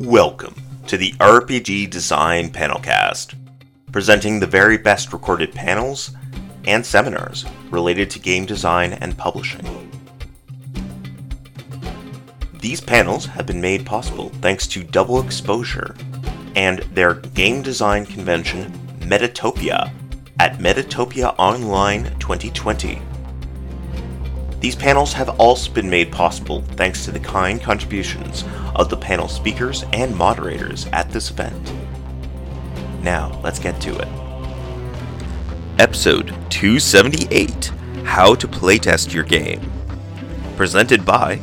Welcome to the RPG Design Panelcast, presenting the very best recorded panels and seminars related to game design and publishing. These panels have been made possible thanks to Double Exposure and their game design convention Metatopia at Metatopia Online 2020. These panels have also been made possible thanks to the kind contributions of the panel speakers and moderators at this event. Now, let's get to it. Episode 278 How to Playtest Your Game. Presented by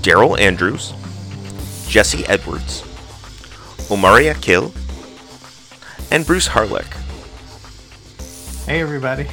Daryl Andrews, Jesse Edwards, Omari Akil, and Bruce Harlick. Hey, everybody.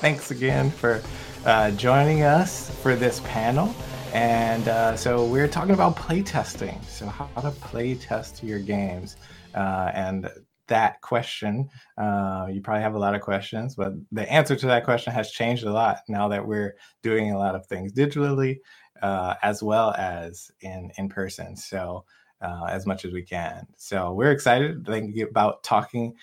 Thanks again for uh, joining us for this panel. And uh, so we're talking about playtesting. So how to playtest your games. Uh, and that question, uh, you probably have a lot of questions, but the answer to that question has changed a lot now that we're doing a lot of things digitally uh, as well as in in person. So uh, as much as we can. So we're excited about talking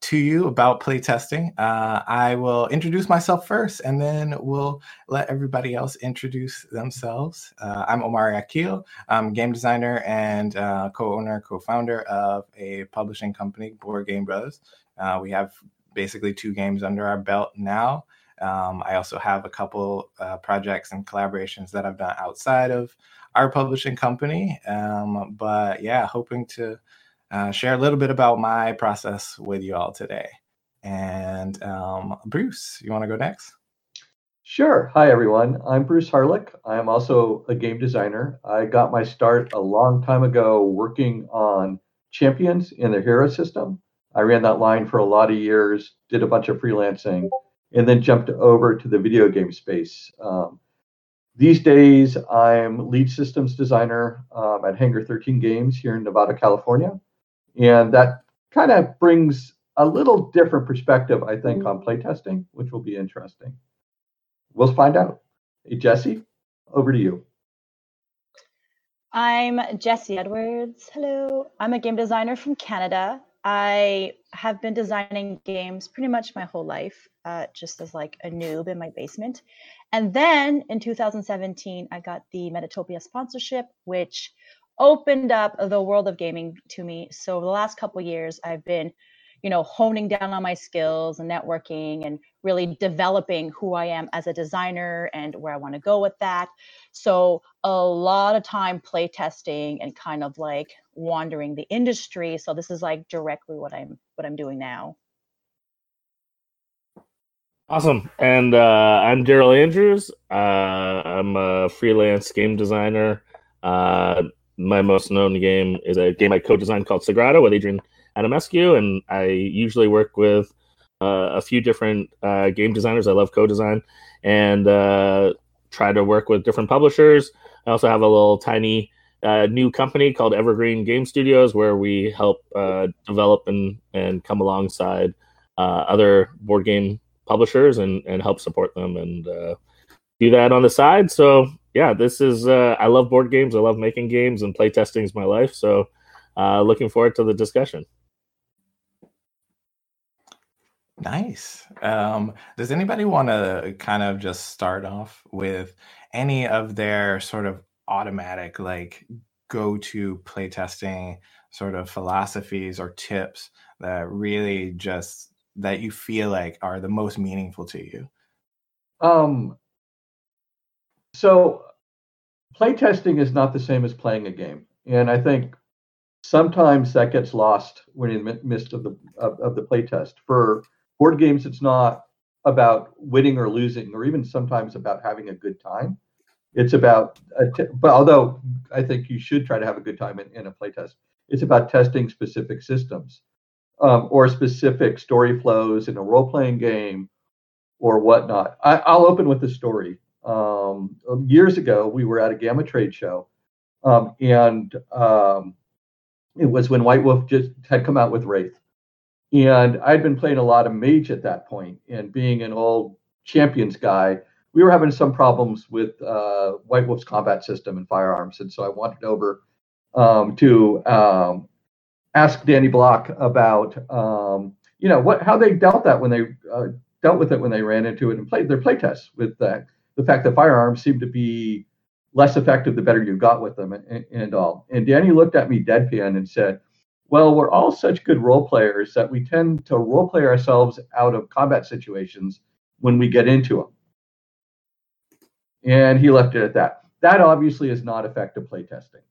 to you about playtesting. Uh, I will introduce myself first, and then we'll let everybody else introduce themselves. Uh, I'm Omari Akil. I'm game designer and uh, co-owner, co-founder of a publishing company, Board Game Brothers. Uh, we have basically two games under our belt now. Um, I also have a couple uh, projects and collaborations that I've done outside of our publishing company. Um, but yeah, hoping to uh, share a little bit about my process with you all today. And um, Bruce, you want to go next? Sure. Hi, everyone. I'm Bruce Harlick. I am also a game designer. I got my start a long time ago working on Champions in the Hero system. I ran that line for a lot of years, did a bunch of freelancing, and then jumped over to the video game space. Um, these days, I'm lead systems designer um, at Hangar 13 Games here in Novato, California. And that kind of brings a little different perspective, I think, on playtesting, which will be interesting. We'll find out. Hey, Jesse, over to you. I'm Jesse Edwards. Hello. I'm a game designer from Canada. I have been designing games pretty much my whole life, uh, just as like a noob in my basement. And then in 2017, I got the Metatopia sponsorship, which opened up the world of gaming to me. So the last couple years, I've been, you know, honing down on my skills and networking and really developing who I am as a designer and where I want to go with that. So a lot of time play testing and kind of like wandering the industry. So this is like directly what I'm what I'm doing now. Awesome. And uh, I'm Daryl Andrews. Uh, I'm a freelance game designer. Uh, my most known game is a game I co-designed called Sagrada with Adrian Adamescu, and I usually work with uh, a few different uh, game designers. I love co-design and uh, try to work with different publishers. I also have a little tiny uh, new company called Evergreen Game Studios where we help uh, develop and and come alongside uh, other board game publishers and and help support them and do that on the side. So yeah, this is uh, I love board games. I love making games, and playtesting is my life. So, uh, looking forward to the discussion. Nice. Um, does anybody want to kind of just start off with any of their sort of automatic, like go to playtesting sort of philosophies or tips that really just that you feel like are the most meaningful to you? Um, so playtesting is not the same as playing a game. And I think sometimes that gets lost when in the midst of the of, of the playtest. For board games, it's not about winning or losing, or even sometimes about having a good time. It's about, but although I think you should try to have a good time in, in a playtest, it's about testing specific systems um, or specific story flows in a role playing game or whatnot. I, will open with a story um, years ago, we were at a GAMA trade show, um, and um, it was when White Wolf just had come out with Wraith, and I'd been playing a lot of Mage at that point, and being an old Champions guy, we were having some problems with uh, White Wolf's combat system and firearms, and so I wandered over um, to um, ask Danny Block about um, you know what how they dealt that when they uh, dealt with it when they ran into it and played their play tests with that the fact that firearms seem to be less effective the better you got with them and, and all. And Danny looked at me deadpan and said, well, we're all such good role players that we tend to role play ourselves out of combat situations when we get into them. And he left it at that. That obviously is not effective playtesting.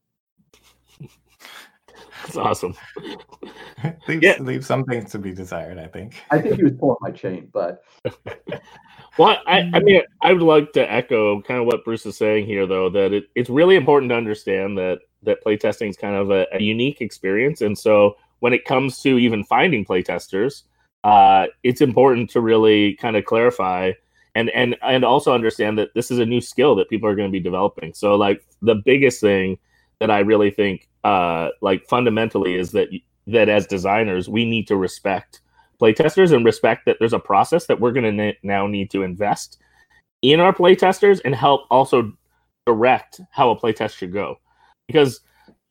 That's awesome. leave, yeah. leave something to be desired, I think. I think he was pulling my chain, but. well, I, I mean, I would like to echo kind of what Bruce is saying here, though, that it, it's really important to understand that that playtesting is kind of a, a, unique experience. And so when it comes to even finding playtesters, uh, it's important to really kind of clarify and and and also understand that this is a new skill that people are going to be developing. So like the biggest thing that I really think uh, like fundamentally is that that as designers we need to respect playtesters and respect that there's a process that we're going to now need to invest in our playtesters and help also direct how a playtest should go. Because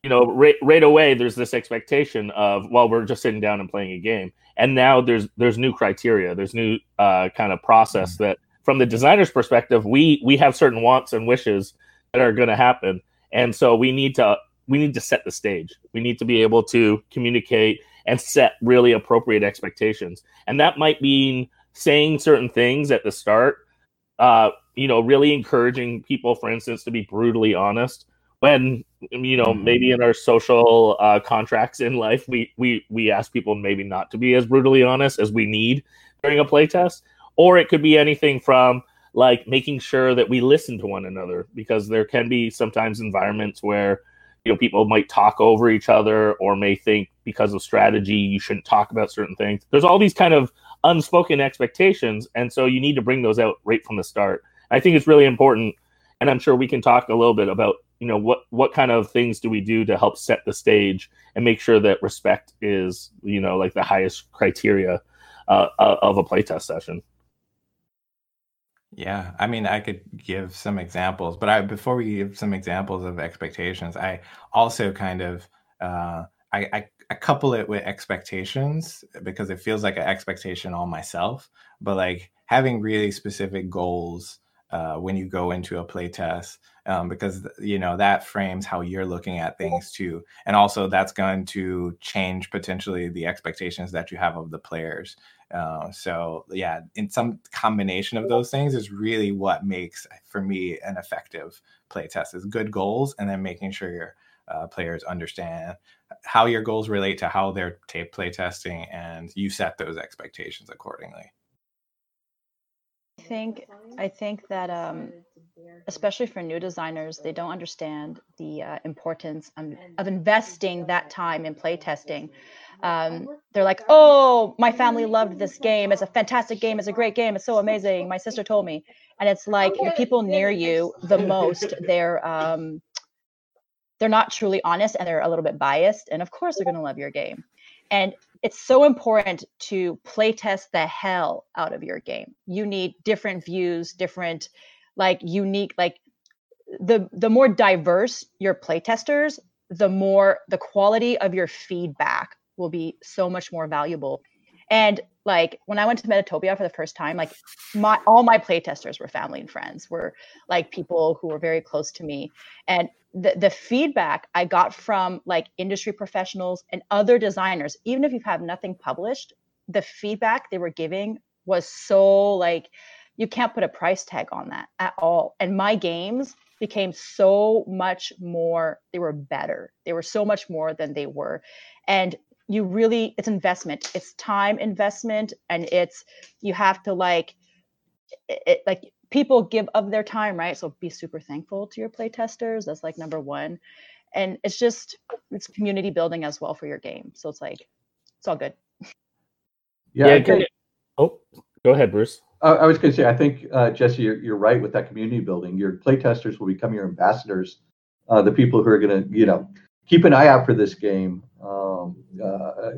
you know right, right away there's this expectation of well we're just sitting down and playing a game. And now there's there's new criteria there's new uh, kind of process mm-hmm. that from the designer's perspective we we have certain wants and wishes that are going to happen and so we need to we need to set the stage. We need to be able to communicate and set really appropriate expectations. And that might mean saying certain things at the start uh, you know really encouraging people for instance to be brutally honest. When you know maybe in our social uh, contracts in life we we we ask people maybe not to be as brutally honest as we need during a playtest or it could be anything from like making sure that we listen to one another because there can be sometimes environments where you know people might talk over each other or may think because of strategy you shouldn't talk about certain things. There's all these kind of unspoken expectations and so you need to bring those out right from the start. I think it's really important and i'm sure we can talk a little bit about you know what what kind of things do we do to help set the stage and make sure that respect is you know like the highest criteria uh, uh of a playtest session yeah i mean i could give some examples but i before we give some examples of expectations i also kind of uh, I, I, I couple it with expectations because it feels like an expectation on myself but like having really specific goals uh, when you go into a play test um, because you know that frames how you're looking at things too. And also that's going to change potentially the expectations that you have of the players. Uh, so yeah in some combination of those things is really what makes for me an effective play test is good goals and then making sure your uh, players understand how your goals relate to how they're t- play testing and you set those expectations accordingly think I think that um, especially for new designers, they don't understand the uh, importance of, investing that time in playtesting. Um, they're like, "Oh, my family loved this game. It's a fantastic game. It's a great game. It's so amazing." My sister told me, and it's like the people near you the most. They're um, they're not truly honest and they're a little bit biased, and of course they're going to love your game. And it's so important to play test the hell out of your game. You need different views, different like unique like the the more diverse your playtesters, the more the quality of your feedback will be so much more valuable. And like when I went to Metatopia for the first time, like my all my playtesters were family and friends, were like people who were very close to me. And the, the feedback I got from like industry professionals and other designers, even if you have nothing published, the feedback they were giving was so like you can't put a price tag on that at all. And my games became so much more, they were better. They were so much more than they were. And you really, it's investment, it's time investment, and it's, you have to like, it, like people give of their time, right? So be super thankful to your playtesters. That's like number one. And it's just, it's community building as well for your game. So it's like, it's all good. Yeah. yeah oh, go ahead, Bruce. I was going to say, I think uh, Jesse, you're, you're, right with that community building. Your playtesters will become your ambassadors, uh, the people who are going to, you know, keep an eye out for this game. Um, uh,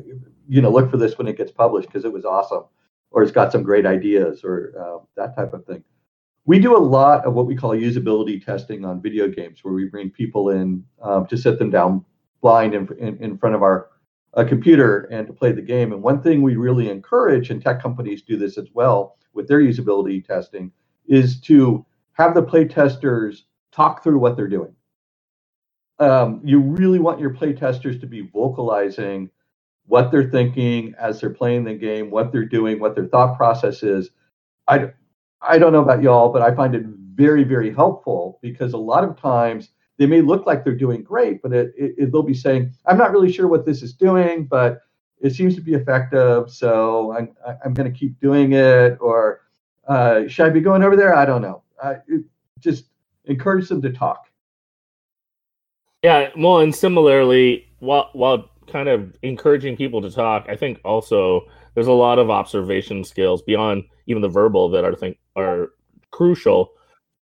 you know, look for this when it gets published because it was awesome, or it's got some great ideas, or uh, that type of thing. We do a lot of what we call usability testing on video games, where we bring people in um, to sit them down blind in, in, in front of our a computer and to play the game. And one thing we really encourage, and tech companies do this as well with their usability testing, is to have the play testers talk through what they're doing. Um, you really want your play testers to be vocalizing what they're thinking as they're playing the game, what they're doing, what their thought process is. I, I don't know about y'all, but I find it very, very helpful because a lot of times they may look like they're doing great, but it, it, it, they'll be saying, I'm not really sure what this is doing, but it seems to be effective. So I'm, I'm going to keep doing it. Or uh, should I be going over there? I don't know. Uh, just encourage them to talk. Yeah. Well, and similarly, while, while kind of encouraging people to talk, I think also there's a lot of observation skills beyond even the verbal that I think are crucial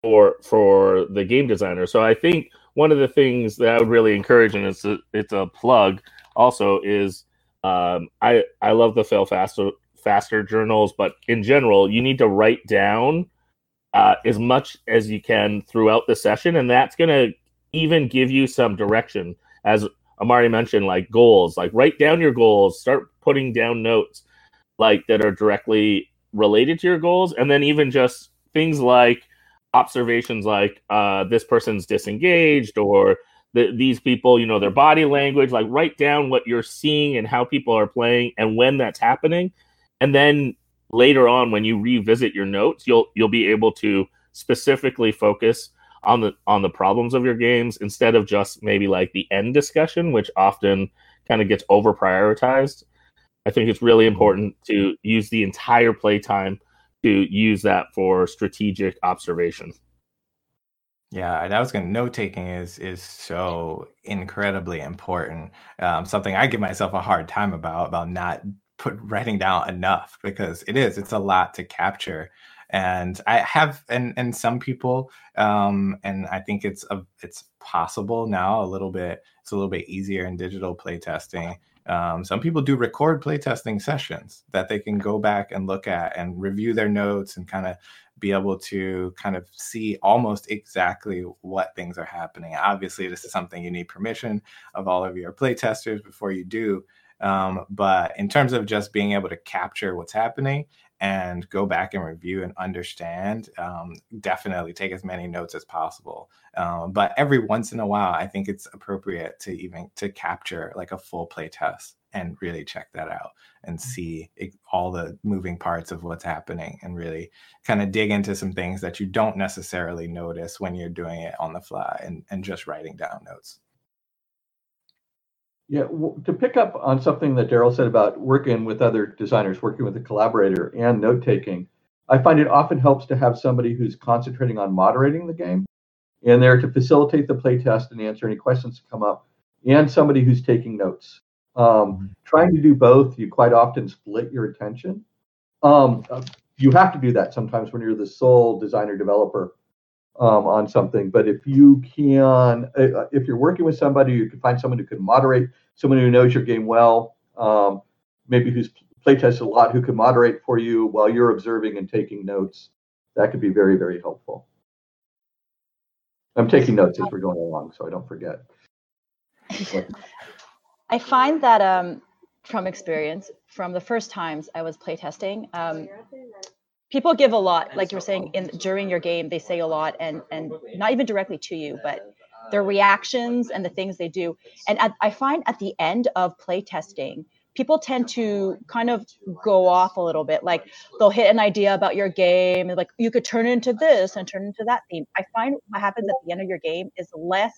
for for the game designer. So I think one of the things that I would really encourage, and it's a, it's a plug also, is um, I I love the fail faster faster journals, but in general, you need to write down uh, as much as you can throughout the session, and that's going to even give you some direction. As Omari mentioned, like goals, like write down your goals, start putting down notes like that are directly related to your goals, and then even just things like observations like uh, this person's disengaged or the, these people, you know, their body language, like write down what you're seeing and how people are playing and when that's happening. And then later on, when you revisit your notes, you'll you'll be able to specifically focus on the on the problems of your games instead of just maybe like the end discussion, which often kind of gets over prioritized. I think it's really important to use the entire playtime to use that for strategic observation. Yeah, and I was going to note taking is is so incredibly important. Um, something I give myself a hard time about about not put writing down enough because it is it's a lot to capture. And I have and and some people um, and I think it's a it's possible now a little bit it's a little bit easier in digital playtesting um, some people do record playtesting sessions that they can go back and look at and review their notes and kind of be able to kind of see almost exactly what things are happening. Obviously, this is something you need permission of all of your playtesters before you do. Um, but in terms of just being able to capture what's happening and go back and review and understand, um, definitely take as many notes as possible. Um, but every once in a while, I think it's appropriate to even to capture like a full play test and really check that out and mm-hmm. see it, all the moving parts of what's happening and really kind of dig into some things that you don't necessarily notice when you're doing it on the fly and, and just writing down notes. Yeah, to pick up on something that Daryl said about working with other designers, working with a collaborator, and note taking, I find it often helps to have somebody who's concentrating on moderating the game and there to facilitate the playtest and answer any questions that come up, and somebody who's taking notes. Um, mm-hmm. trying to do both, you quite often split your attention. Um, uh, you have to do that sometimes when you're the sole designer developer um, on something. But if you can, uh, if you're working with somebody, you can find someone who can moderate, someone who knows your game well, um, maybe who's playtested a lot, who can moderate for you while you're observing and taking notes. That could be very, very helpful. I'm taking notes as we're going along, so I don't forget. I find that um, from experience, from the first times I was playtesting, um, people give a lot like you're saying in during your game they say a lot and and not even directly to you but their reactions and the things they do. and at, i find at the end of play testing people tend to kind of go off a little bit like they'll hit an idea about your game and like you could turn it into this and turn into that theme. I find what happens at the end of your game is less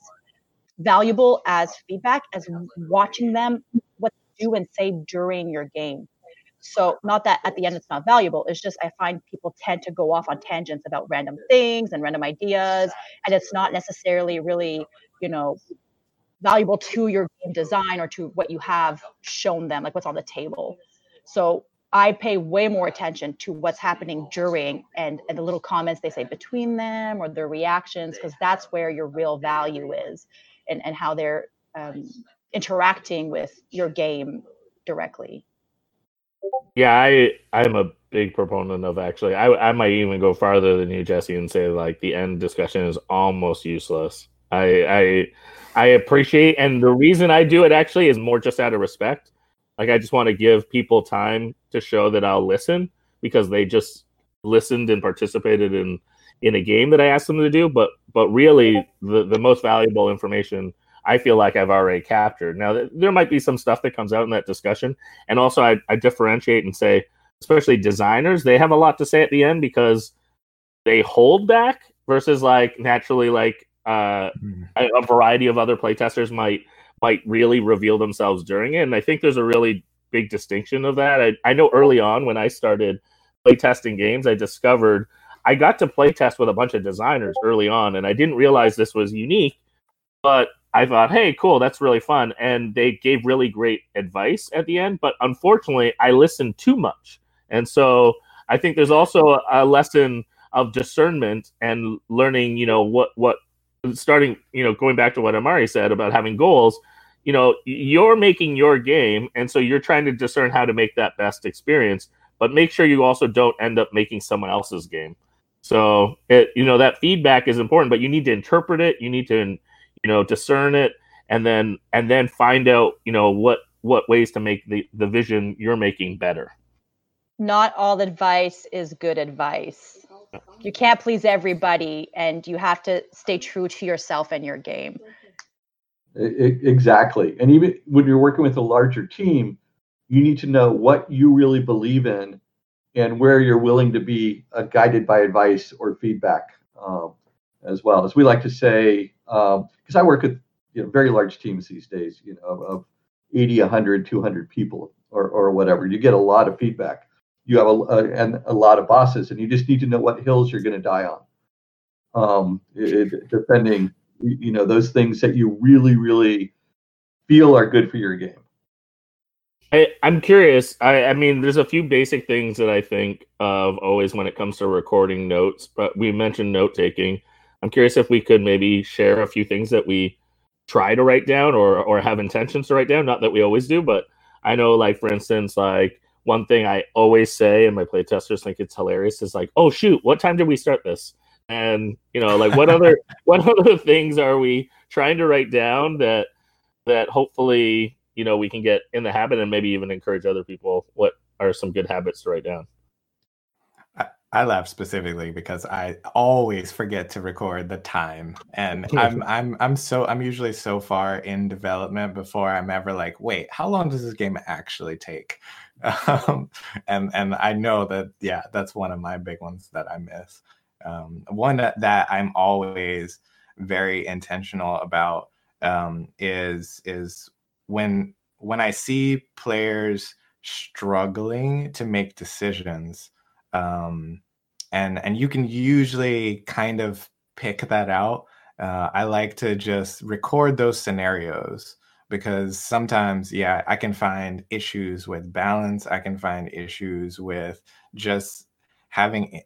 valuable as feedback as watching them what do and say during your game so not that at the end it's not valuable. It's just I find people tend to go off on tangents about random things and random ideas, and it's not necessarily really, you know, valuable to your game design or to what you have shown them, like what's on the table. So I pay way more attention to what's happening during and, and the little comments they say between them or their reactions, because that's where your real value is and, and how they're um, interacting with your game directly. Yeah, I I'm a big proponent of actually. I I might even go farther than you, Jesse, and say like the end discussion is almost useless. I I I appreciate, and the reason I do it actually is more just out of respect. Like I just want to give people time to show that I'll listen because they just listened and participated in in a game that I asked them to do. But but really, the the most valuable information I feel like I've already captured. Now there might be some stuff that comes out in that discussion, and also I, I differentiate and say, especially designers, they have a lot to say at the end because they hold back versus like naturally like uh, mm-hmm. a, a, variety of other playtesters might might really reveal themselves during it. And I think there's a really big distinction of that. I, I know early on when I started playtesting games, I discovered I got to playtest with a bunch of designers early on, and I didn't realize this was unique. But I thought, hey, cool, that's really fun. And they gave really great advice at the end. But unfortunately, I listened too much. And so I think there's also a lesson of discernment and learning, you know, what, what, starting, you know, going back to what Omari said about having goals, you know, you're making your game. And so you're trying to discern how to make that best experience. But make sure you also don't end up making someone else's game. So it, you know, that feedback is important, but you need to interpret it. You need to you know discern it and then and then find out you know what what ways to make the the vision you're making better. Not all advice is good advice. You can't please everybody and you have to stay true to yourself and your game. Exactly. And even when you're working with a larger team you need to know what you really believe in and where you're willing to be uh, guided by advice or feedback um, as well as we like to say because um, I work with you know very large teams these days, you know, of 80, 100, 200 people or or whatever. You get a lot of feedback. You have a, a and a lot of bosses, and you just need to know what hills you're going to die on. Um, it, defending, you know, those things that you really, really feel are good for your game. I, am curious. I, I, mean, there's a few basic things that I think of always when it comes to recording notes. But we mentioned note taking. I'm curious if we could maybe share a few things that we try to write down or or have intentions to write down. Not that we always do, but I know, like for instance, like one thing I always say, and my playtesters think it's hilarious, is like, "Oh shoot, what time did we start this?" And you know, like what other what other things are we trying to write down that that hopefully you know we can get in the habit and maybe even encourage other people. What are some good habits to write down? I laugh specifically because I always forget to record the time, and I'm I'm I'm so I'm usually so far in development before I'm ever like, wait, how long does this game actually take? Um, and and I know that yeah, that's one of my big ones that I miss. Um, one that, that I'm always very intentional about um, is is when when I see players struggling to make decisions um, and and you can usually kind of pick that out. Uh, I like to just record those scenarios because sometimes, yeah, I can find issues with balance. I can find issues with just having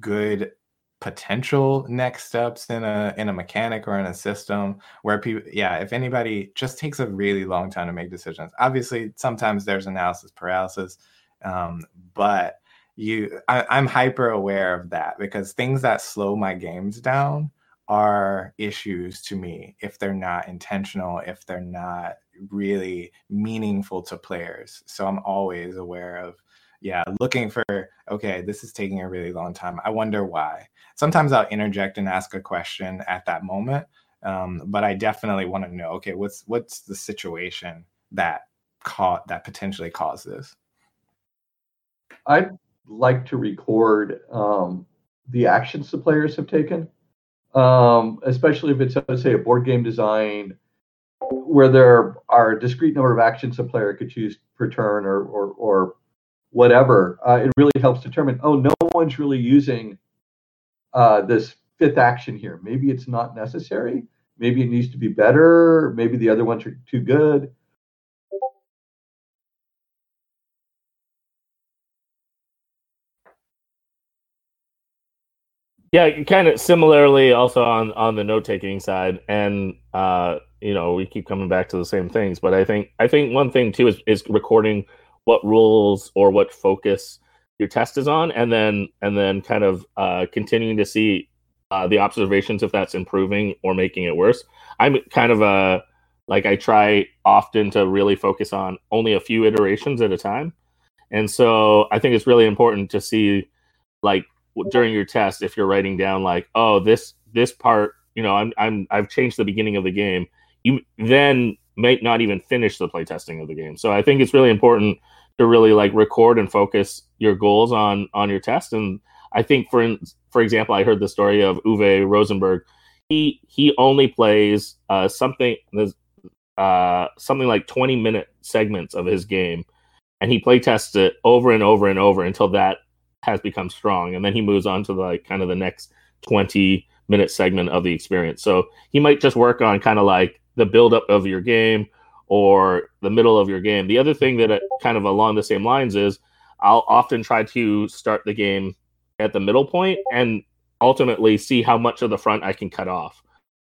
good potential next steps in a in a mechanic or in a system where people yeah if anybody just takes a really long time to make decisions obviously sometimes there's analysis paralysis um, but you I, i'm hyper aware of that because things that slow my games down are issues to me if they're not intentional if they're not really meaningful to players. So i'm always aware of yeah looking for okay this is taking a really long time. I wonder why. Sometimes i'll interject and ask a question at that moment um, but i definitely want to know okay what's what's the situation that caught that potentially caused this? I like to record um, the actions the players have taken, um, especially if it's, let's say, a board game design where there are a discrete number of actions a player could choose per turn or, or, or whatever. Uh, it really helps determine, oh, no one's really using uh, this fifth action here. Maybe it's not necessary. Maybe it needs to be better. Maybe the other ones are too good. Yeah, kind of similarly also on on the note taking side, and uh, you know we keep coming back to the same things, but I think I think one thing too is is recording what rules or what focus your test is on, and then and then kind of uh, continuing to see uh, the observations if that's improving or making it worse. I'm kind of a like I try often to really focus on only a few iterations at a time. And so I think it's really important to see like during your test if you're writing down like oh this this part you know I'm I'm I've changed the beginning of the game you then might not even finish the playtesting of the game. So I think it's really important to really like record and focus your goals on on your test. And I think for for example I heard the story of Uwe Rosenberg. He he only plays uh, something uh, something like 20 minute segments of his game. And he play tests it over and over and over until that has become strong. And then he moves on to the, like kind of the next 20 minute segment of the experience. So he might just work on kind of like the buildup of your game or the middle of your game. The other thing that uh, kind of along the same lines is i'll often try to start the game at the middle point and ultimately see how much of the front i can cut off.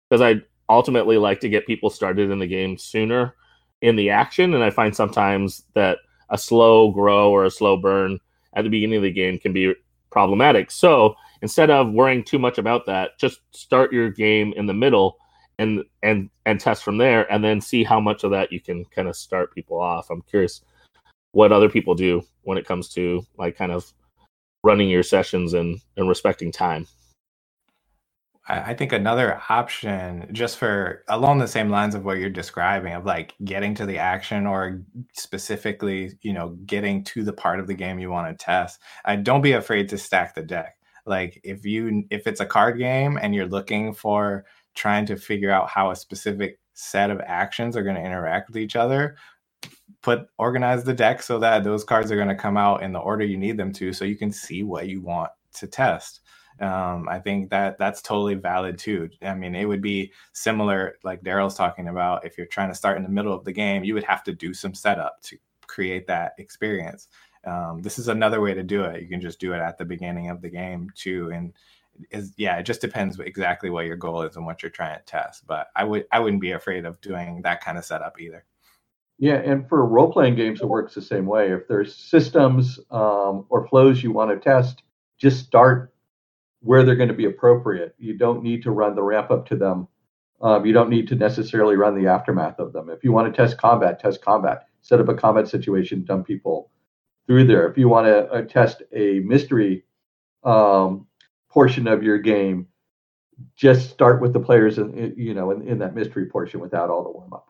Because i ultimately like to get people started in the game sooner in the action. And i find sometimes that a slow grow or a slow burn at the beginning of the game can be problematic. So instead of worrying too much about that, just start your game in the middle and and and test from there and then see how much of that you can kind of start people off. I'm curious what other people do when it comes to like kind of running your sessions and and respecting time. I think another option, just for along the same lines of what you're describing, of like getting to the action or specifically, you know, getting to the part of the game you want to test. I don't be afraid to stack the deck. Like if you if it's a card game and you're looking for trying to figure out how a specific set of actions are going to interact with each other, put organize the deck so that those cards are going to come out in the order you need them to, so you can see what you want to test um, I think that that's totally valid too. I mean, it would be similar, like Daryl's talking about. If you're trying to start in the middle of the game, you would have to do some setup to create that experience. Um, this is another way to do it. You can just do it at the beginning of the game too, and is yeah, it just depends exactly what your goal is and what you're trying to test. But I would I wouldn't be afraid of doing that kind of setup either. Yeah, and for role playing games, it works the same way. If there's systems um, or flows you want to test, just start where they're going to be appropriate. You don't need to run the ramp up to them. Um, you don't need to necessarily run the aftermath of them. If you want to test combat, test combat. Set up a combat situation, dump people through there. If you want to uh, test a mystery um, portion of your game, just start with the players in, you know in, in that mystery portion without all the warm up.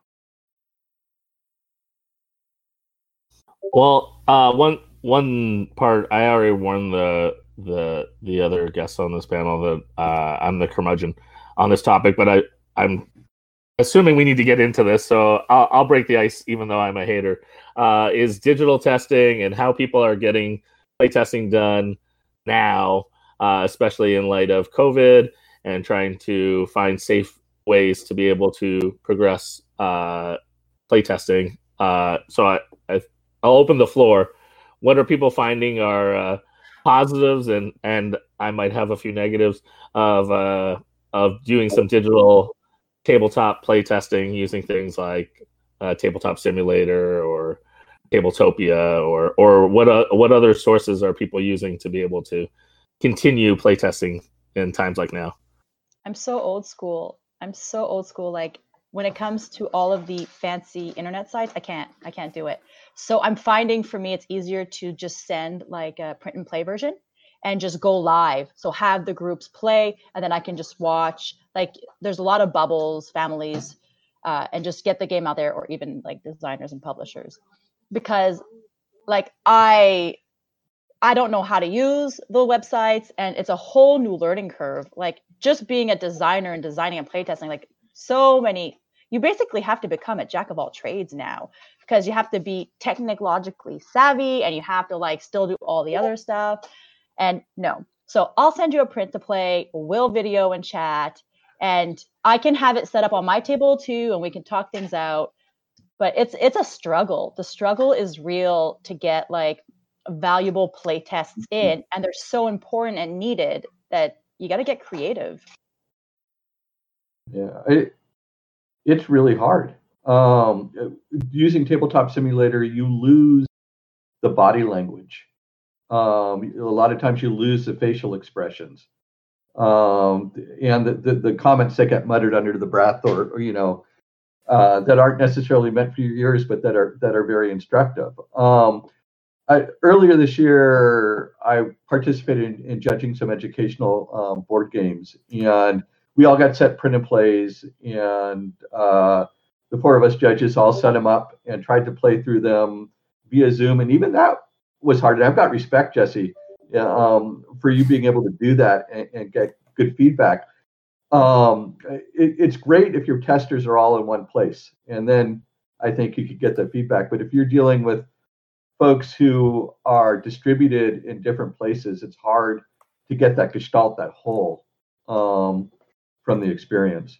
Well, uh, one one part I already warned the the the other guests on this panel that uh, I'm the curmudgeon on this topic, but I I'm assuming we need to get into this, so I'll, I'll break the ice, even though I'm a hater. Uh, is digital testing and how people are getting play testing done now, uh, especially in light of COVID and trying to find safe ways to be able to progress uh, play testing. Uh, so I, I I'll open the floor. What are people finding are uh, positives and and I might have a few negatives of uh, of doing some digital tabletop play testing using things like uh, tabletop simulator or tabletopia or or what uh, what other sources are people using to be able to continue playtesting in times like now? I'm so old school. I'm so old school like when it comes to all of the fancy internet sites i can't i can't do it. So i'm finding for me it's easier to just send like a print and play version and just go live. So have the groups play and then i can just watch like there's a lot of bubbles families uh, and just get the game out there or even like designers and publishers. Because like i i don't know how to use the websites and it's a whole new learning curve. Like just being a designer and designing and playtesting like so many you basically have to become a jack of all trades now because you have to be technologically savvy and you have to like still do all the other stuff. And no. So i'll send you a print to play we'll video and chat and i can have it set up on my table too and we can talk things out. But it's it's a struggle. The struggle is real to get like valuable play tests mm-hmm. in and they're so important and needed that you got to get creative. Yeah it, it's really hard. Um, using Tabletop Simulator, you lose the body language. Um, a lot of times you lose the facial expressions. um, and the, the, the, comments that get muttered under the breath or, or you know uh, that aren't necessarily meant for your ears but that are that are very instructive um, I, earlier this year i participated in, in judging some educational um, board games and we all got set print and plays and uh, the four of us judges all set them up and tried to play through them via zoom and even that was hard and i've got respect jesse um, for you being able to do that and, and get good feedback. Um, it, it's great if your testers are all in one place, and then I think you could get that feedback. But if you're dealing with folks who are distributed in different places, it's hard to get that gestalt, that whole, um, from the experience.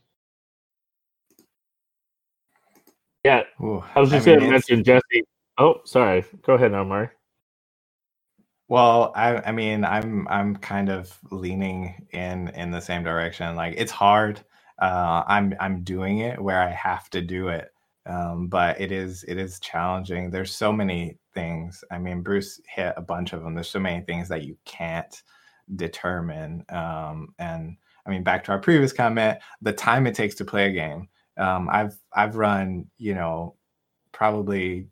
Yeah, Ooh, I was just going to mention Jesse. Oh, sorry. Go ahead, Omar. Well, I I mean, I'm I'm kind of leaning in in the same direction. Like it's hard. Uh, I'm I'm doing it where I have to do it, um, but it is it is challenging. There's so many things. I mean, Bruce hit a bunch of them. There's so many things that you can't determine. Um, and I mean, back to our previous comment, the time it takes to play a game. Um, I've I've run you know probably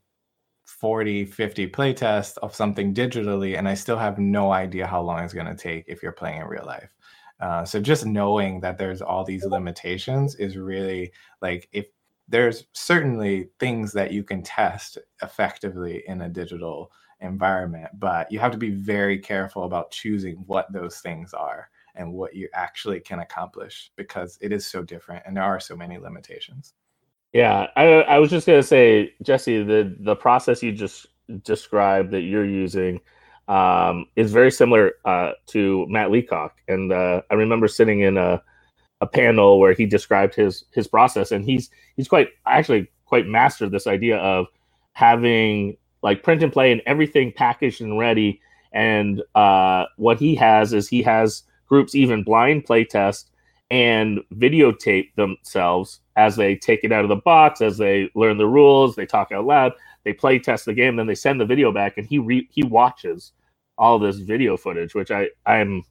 40, 50 playtests of something digitally, and I still have no idea how long it's going to take if you're playing in real life. Uh, so just knowing that there's all these limitations is really like if there's certainly things that you can test effectively in a digital environment, but you have to be very careful about choosing what those things are and what you actually can accomplish because it is so different and there are so many limitations. Yeah, I, I was just gonna say, Jesse, the the process you just described that you're using um, is very similar uh, to Matt Leacock, and uh, I remember sitting in a a panel where he described his his process, and he's he's quite actually quite mastered this idea of having like print and play and everything packaged and ready. And uh, what he has is he has groups even blind play test and videotape themselves as they take it out of the box, as they learn the rules, they talk out loud, they play test the game, then they send the video back, and he re- he watches all this video footage, which I I'm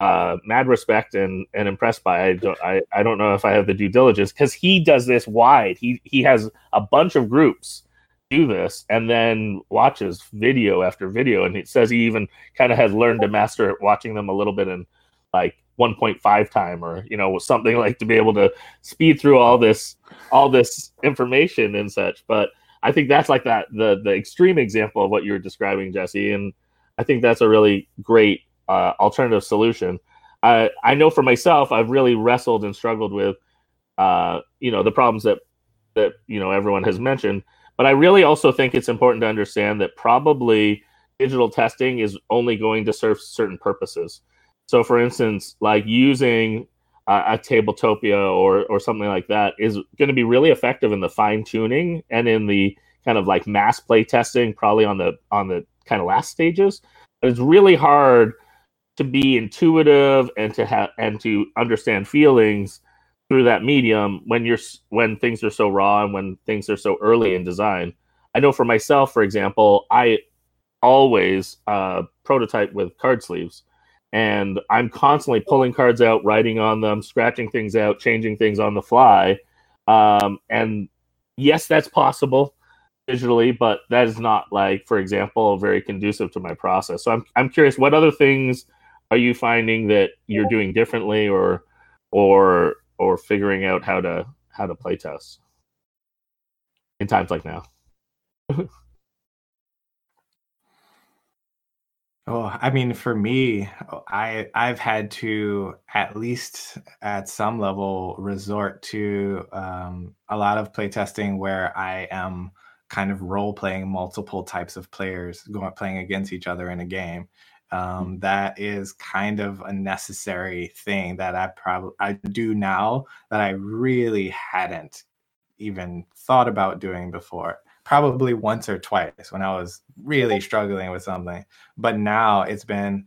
uh, mad respect and, and impressed by. I don't I, I don't know if I have the due diligence because he does this wide. He he has a bunch of groups do this and then watches video after video, and he says he even kind of has learned to master it, watching them a little bit and like 1.5 time or you know something like to be able to speed through all this all this information and such. But i think that's like that the the extreme example of what you were describing jesse. And i think that's a really great uh, alternative solution. I i know for myself i've really wrestled and struggled with uh, you know the problems that that you know everyone has mentioned. But i really also think it's important to understand that probably digital testing is only going to serve certain purposes so, for instance, like using a Tabletopia or or something like that is going to be really effective in the fine tuning and in the kind of like mass play testing, probably on the on the kind of last stages. But it's really hard to be intuitive and to have and to understand feelings through that medium when you're when things are so raw and when things are so early in design. I know for myself, for example, I always uh, prototype with card sleeves and I'm constantly pulling cards out, writing on them, scratching things out, changing things on the fly. Um, and yes, that's possible digitally, but that is not like, for example, very conducive to my process. So I'm I'm curious, what other things are you finding that you're doing differently, or or or figuring out how to how to play test in times like now? Oh, I mean, for me, I I've had to at least at some level resort to um, a lot of playtesting where I am kind of role playing multiple types of players going playing against each other in a game. Um, that is kind of a necessary thing that I probably I do now that I really hadn't even thought about doing before probably once or twice when I was really struggling with something. But now it's been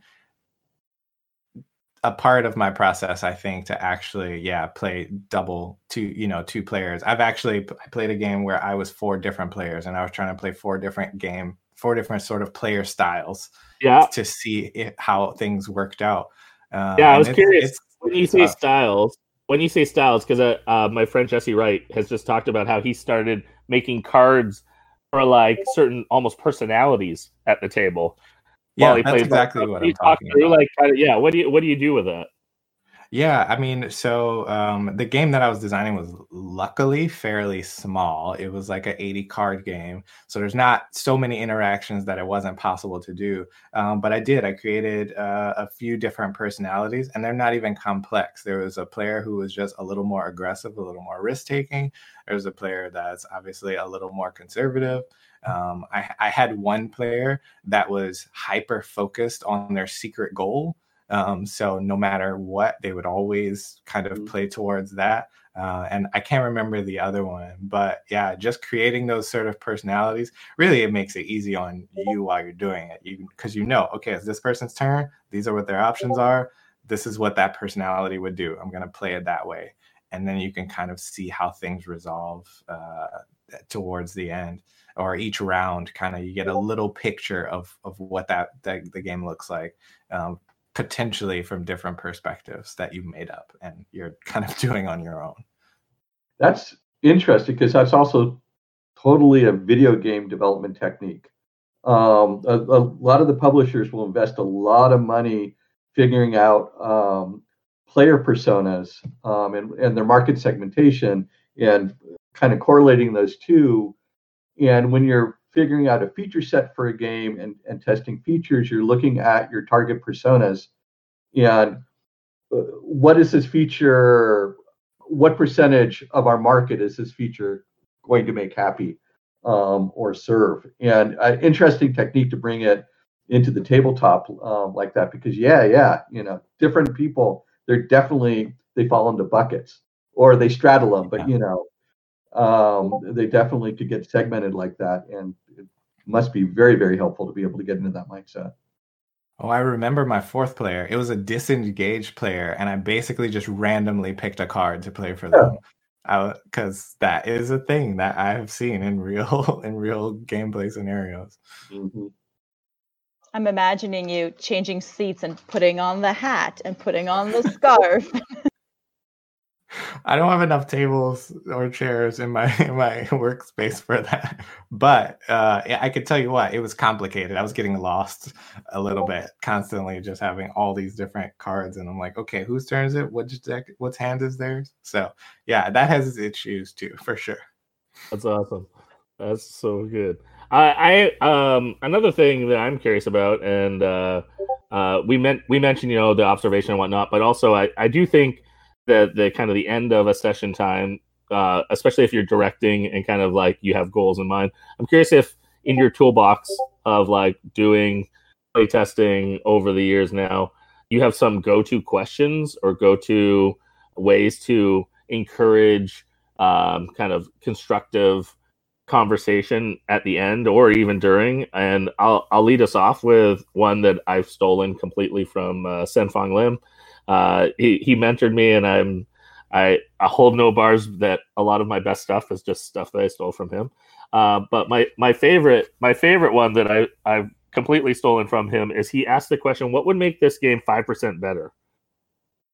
a part of my process, I think, to actually, yeah, play double two, you know, two players. I've actually p- played a game where I was four different players and I was trying to play four different game, four different sort of player styles yeah. to see it, how things worked out. Uh, Yeah, I was it's- curious it's- when you say styles. When you say styles, because uh, uh, my friend Jesse Wright has just talked about how he started making cards for like certain almost personalities at the table. yeah, that's exactly what I'm talking through, about. Like, yeah, what do you what do you do with that? Yeah, I mean, so um, the game that I was designing was luckily fairly small. It was like an 80 card game. So there's not so many interactions that it wasn't possible to do. Um, but I did. I created uh, a few different personalities, and they're not even complex. There was a player who was just a little more aggressive, a little more risk taking. There was a player that's obviously a little more conservative. Um, I, I had one player that was hyper focused on their secret goal. Um, so no matter what, they would always kind of Mhm. play towards that. Uh, and I can't remember the other one, but yeah, just creating those sort of personalities really it makes it easy on you while you're doing it. You because you know, okay, it's this person's turn. These are what their options are. This is what that personality would do. I'm gonna play it that way, and then you can kind of see how things resolve uh, towards the end or each round. Kind of you get a little picture of of what that, that the game looks like. Um, potentially from different perspectives that you've made up and you're kind of doing on your own. That's interesting because that's also totally a video game development technique. Um, a, a lot of the publishers will invest a lot of money figuring out um, player personas um, and, and their market segmentation and kind of correlating those two. And when you're figuring out a feature set for a game and, and testing features, you're looking at your target personas and uh, what is this feature what percentage of our market is this feature going to make happy um, or serve? And an interesting technique to bring it into the tabletop um, like that, because yeah, yeah, you know, different people, they're definitely they fall into buckets or they straddle them, but you know, um, they definitely could get segmented like that, and it must be very, very helpful to be able to get into that mindset. Oh, I remember my fourth player. It was a disengaged player, and I basically just randomly picked a card to play for them. Because that is a thing that I have seen in real in real gameplay scenarios. Mm-hmm. I'm imagining you changing seats and putting on the hat and putting on the scarf. I don't have enough tables or chairs in my in my workspace for that. But uh, I could tell you what, it was complicated. I was getting lost a little bit, constantly just having all these different cards, and I'm like, okay, whose turn is it? Which deck? What's hand is theirs? So yeah, that has its issues too, for sure. That's awesome. That's so good. I, I um another thing that I'm curious about, and uh, uh, we meant we mentioned you know the observation and whatnot, but also I, I do think that the kind of the end of a session time, uh, especially if you're directing and kind of like you have goals in mind. I'm curious if in your toolbox of like doing playtesting over the years now, you have some go-to questions or go-to ways to encourage um, kind of constructive conversation at the end or even during. And I'll I'll lead us off with one that I've stolen completely from uh, Sen-Foong Lim. Uh, he he mentored me, and I'm I I hold no bars that a lot of my best stuff is just stuff that I stole from him. Uh, but my my favorite my favorite one that I I've completely stolen from him is he asked the question, "What would make this game five percent better?"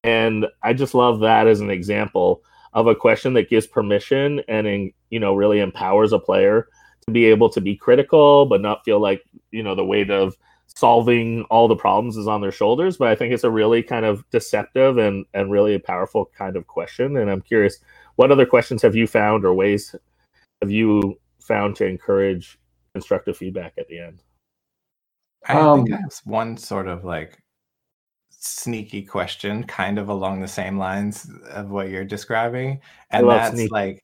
And I just love that as an example of a question that gives permission and in, you know really empowers a player to be able to be critical but not feel like you know the weight of solving all the problems is on their shoulders but i think it's a really kind of deceptive and and really a powerful kind of question and i'm curious what other questions have you found or ways have you found to encourage constructive feedback at the end I Um, think I have one sort of like sneaky question, kind of along the same lines of what you're describing, and that's sneaky. like,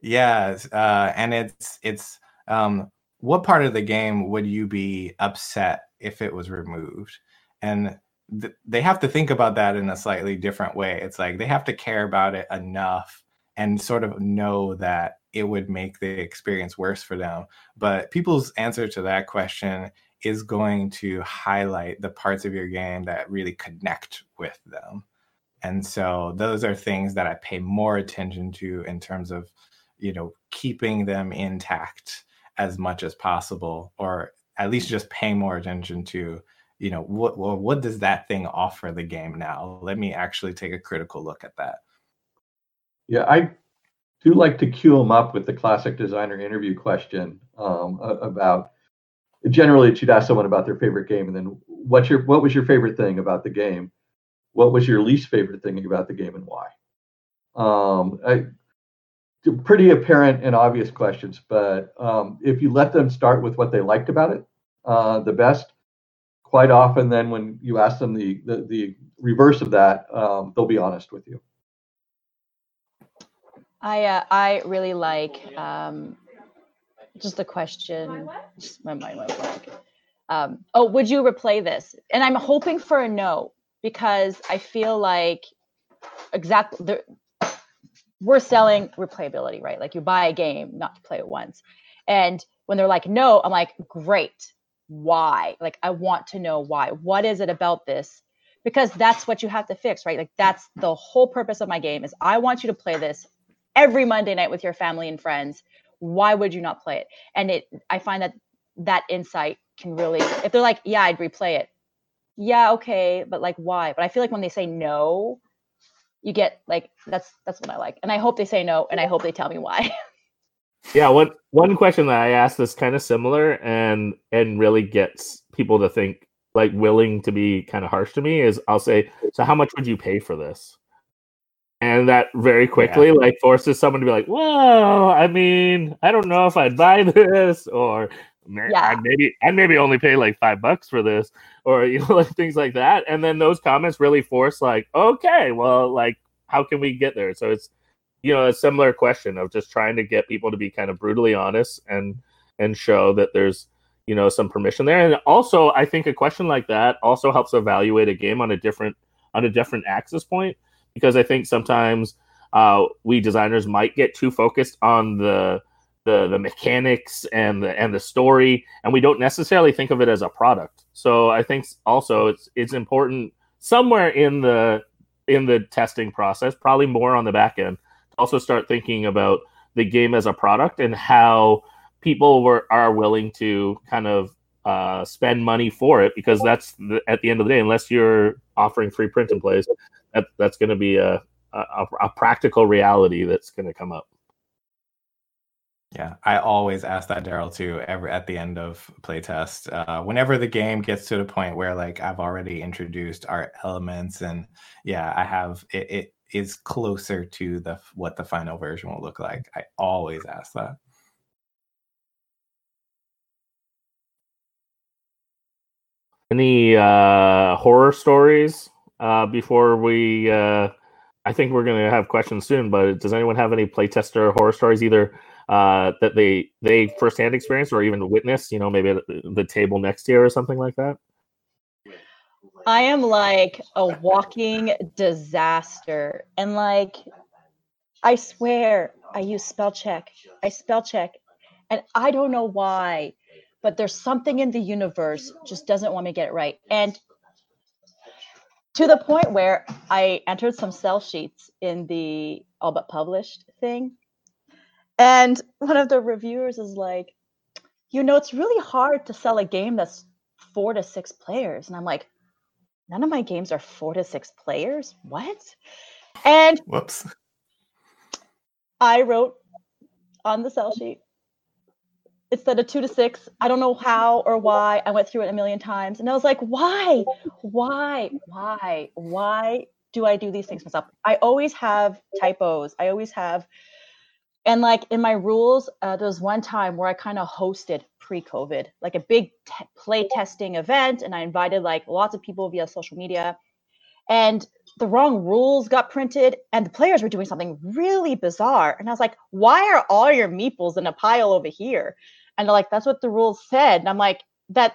yeah, uh, and it's it's um, what part of the game would you be upset if it was removed? And th- they have to think about that in a slightly different way. It's like they have to care about it enough and sort of know that it would make the experience worse for them. But people's answer to that question is going to highlight the parts of your game that really connect with them. And so those are things that I pay more attention to in terms of, you know, keeping them intact as much as possible, or at least just paying more attention to you know what well, what does that thing offer the game now? Let me actually take a critical look at that. Yeah i do like to cue them up with the classic designer interview question um, about generally you'd ask someone about their favorite game and then what's your what was your favorite thing about the game? What was your least favorite thing about the game and why? Um, I, pretty apparent and obvious questions but um, if you let them start with what they liked about it uh, the best quite often then when you ask them the the, the reverse of that um, they'll be honest with you. I uh, i really like um, just the question just my mind went blank. Um, oh would you replay this? And i'm hoping for a no because i feel like exactly we're selling replayability right? Like you buy a game not to play it once. And when they're like no i'm like great. Why? Like i want to know why. What is it about this? Because that's what you have to fix right? Like that's the whole purpose of my game is i want you to play this every monday night with your family and friends. Why would you not play it? And it i find that that insight can really if they're like yeah i'd replay it. Yeah okay but like why? But i feel like when they say no you get like that's that's what i like. And i hope they say no and i hope they tell me why. Yeah one one question that i asked is kind of similar and and really gets people to think like willing to be kind of harsh to me is i'll say so how much would you pay for this? And that very quickly yeah. like forces someone to be like whoa, i mean i don't know if i'd buy this or yeah. I'd maybe I'd maybe only pay like five bucks for this, or you know, like things like that. And then those comments really force like, okay, well, like how can we get there? So it's you know a similar question of just trying to get people to be kind of brutally honest and and show that there's you know some permission there and also i think a question like that also helps evaluate a game on a different on a different access point because i think sometimes uh, we designers might get too focused on the the the mechanics and the and the story and we don't necessarily think of it as a product so i think also it's it's important somewhere in the in the testing process probably more on the back end to also start thinking about the game as a product and how people were are willing to kind of uh, spend money for it because that's the, at the end of the day, unless you're offering free print and plays, that, that's going to be a, a, a practical reality that's going to come up. Yeah, I always ask that Daryl too. Every at the end of playtest, uh, whenever the game gets to the point where like I've already introduced our elements, and yeah, I have it, it is closer to the what the final version will look like. I always ask that. Any uh, horror stories uh, before we? Uh, I think we're going to have questions soon, but does anyone have any playtester horror stories either uh, that they they firsthand experienced or even witnessed? You know, maybe at the table next year or something like that. I am like a walking disaster. And like, I swear I use spell check. I spell check. And I don't know why, but there's something in the universe just doesn't want me to get it right. And to the point where I entered some sell sheets in the all but published thing. And one of the reviewers is like, you know, it's really hard to sell a game that's four to six players. And I'm like, none of my games are four to six players. What? And whoops. I wrote on the sell sheet. Said a two to six. I don't know how or why. I went through it a million times. And I was like, why? Why? Why? Why do I do these things myself? I always have typos. I always have and like in my rules uh, there was one time where i kind of hosted pre-COVID, like a big t- play testing event, and I invited like lots of people via social media. And the wrong rules got printed, and the players were doing something really bizarre. And I was like, "Why are all your meeples in a pile over here?" And they're like, "That's what the rules said." And I'm like, "That,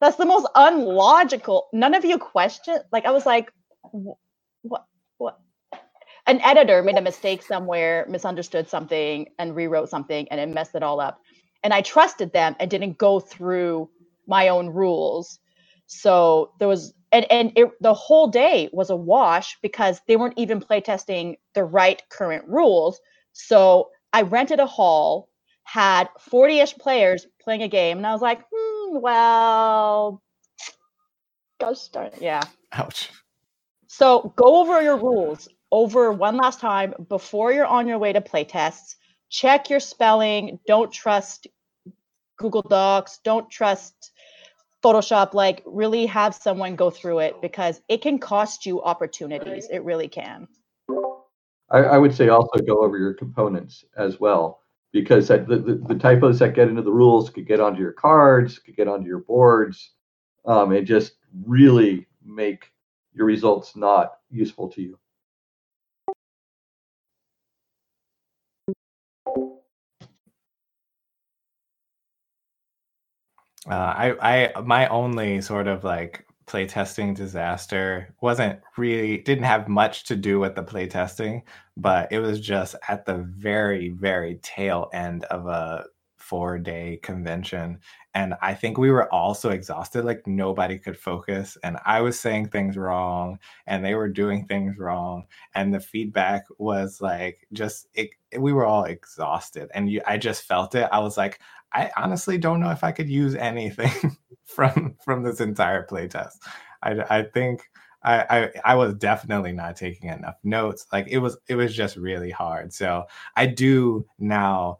that's the most unlogical." None of you question. Like I was like, "What? What?" An editor made a mistake somewhere, misunderstood something, and rewrote something, and it messed it all up and I trusted them and didn't go through my own rules. So there was and and it, the whole day was a wash because they weren't even playtesting the right current rules. So I rented a hall, had 40-ish players playing a game, and I was like, hmm, well, Gosh darn it. Yeah. Ouch. So go over your rules over one last time before you're on your way to playtests. Check your spelling. Don't trust Google Docs. Don't trust Photoshop. Like, really have someone go through it because it can cost you opportunities. It really can. I, I would say also go over your components as well because the, the typos that get into the rules could get onto your cards, could get onto your boards, um, and just really make your results not useful to you. Uh, I, I, my only sort of like playtesting disaster wasn't really didn't have much to do with the playtesting, but it was just at the very, very tail end of a four day convention. And I think we were all so exhausted, like nobody could focus. And I was saying things wrong and they were doing things wrong. And the feedback was like just, it, we were all exhausted. And you, I just felt it. I was like, I honestly don't know if I could use anything from from this entire playtest. I, I think I, I, I was definitely not taking enough notes. Like it was it was just really hard. So I do now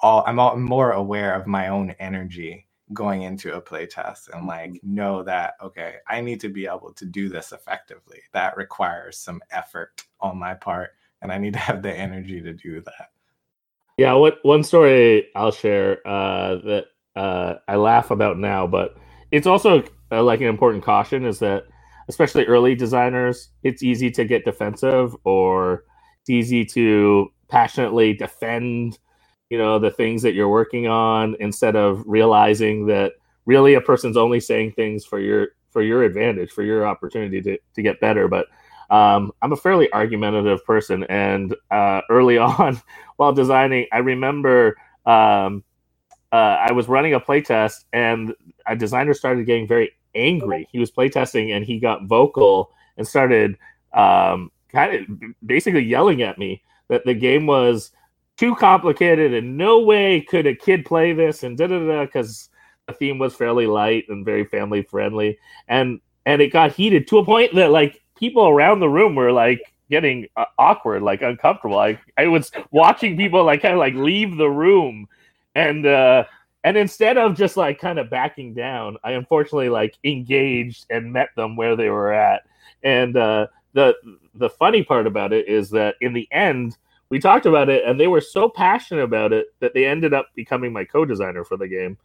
all I'm all, more aware of my own energy going into a playtest and mm-hmm. like know that okay, I need to be able to do this effectively. That requires some effort on my part and I need to have the energy to do that. Yeah, what one story I'll share uh, that uh, I laugh about now, but it's also uh, like an important caution is that especially early designers, it's easy to get defensive or it's easy to passionately defend, you know, the things that you're working on instead of realizing that really a person's only saying things for your for your advantage, for your opportunity to, to get better. But um, I'm a fairly argumentative person, and uh, early on while designing, I remember um, uh, I was running a playtest, and a designer started getting very angry. He was playtesting, and he got vocal and started um, kind of basically yelling at me that the game was too complicated and no way could a kid play this and da da da because the theme was fairly light and very family friendly and and it got heated to a point that like people around the room were like getting uh, awkward, like uncomfortable. Like I was watching people like kind of like leave the room, and uh, and instead of just like kind of backing down, I unfortunately like engaged and met them where they were at. And uh, the the funny part about it is that in the end, we talked about it, and they were so passionate about it that they ended up becoming my co-designer for the game.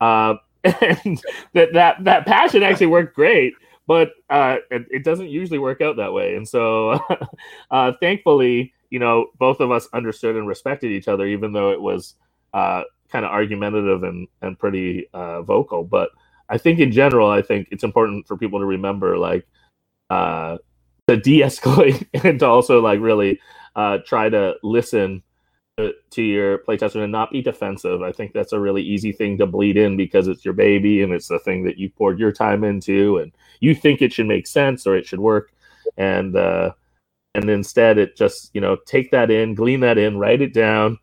Uh, and that that that passion actually worked great but uh, it, it, doesn't usually work out that way. And so, uh, thankfully, you know, both of us understood and respected each other, even though it was uh, kind of argumentative and and pretty uh, vocal. But I think in general, I think it's important for people to remember, like, uh, to de-escalate and to also like really uh, try to listen to your playtester and not be defensive. I think that's a really easy thing to bleed in because it's your baby and it's the thing that you poured your time into and you think it should make sense or it should work. And uh and instead it just, you know, take that in, glean that in, write it down.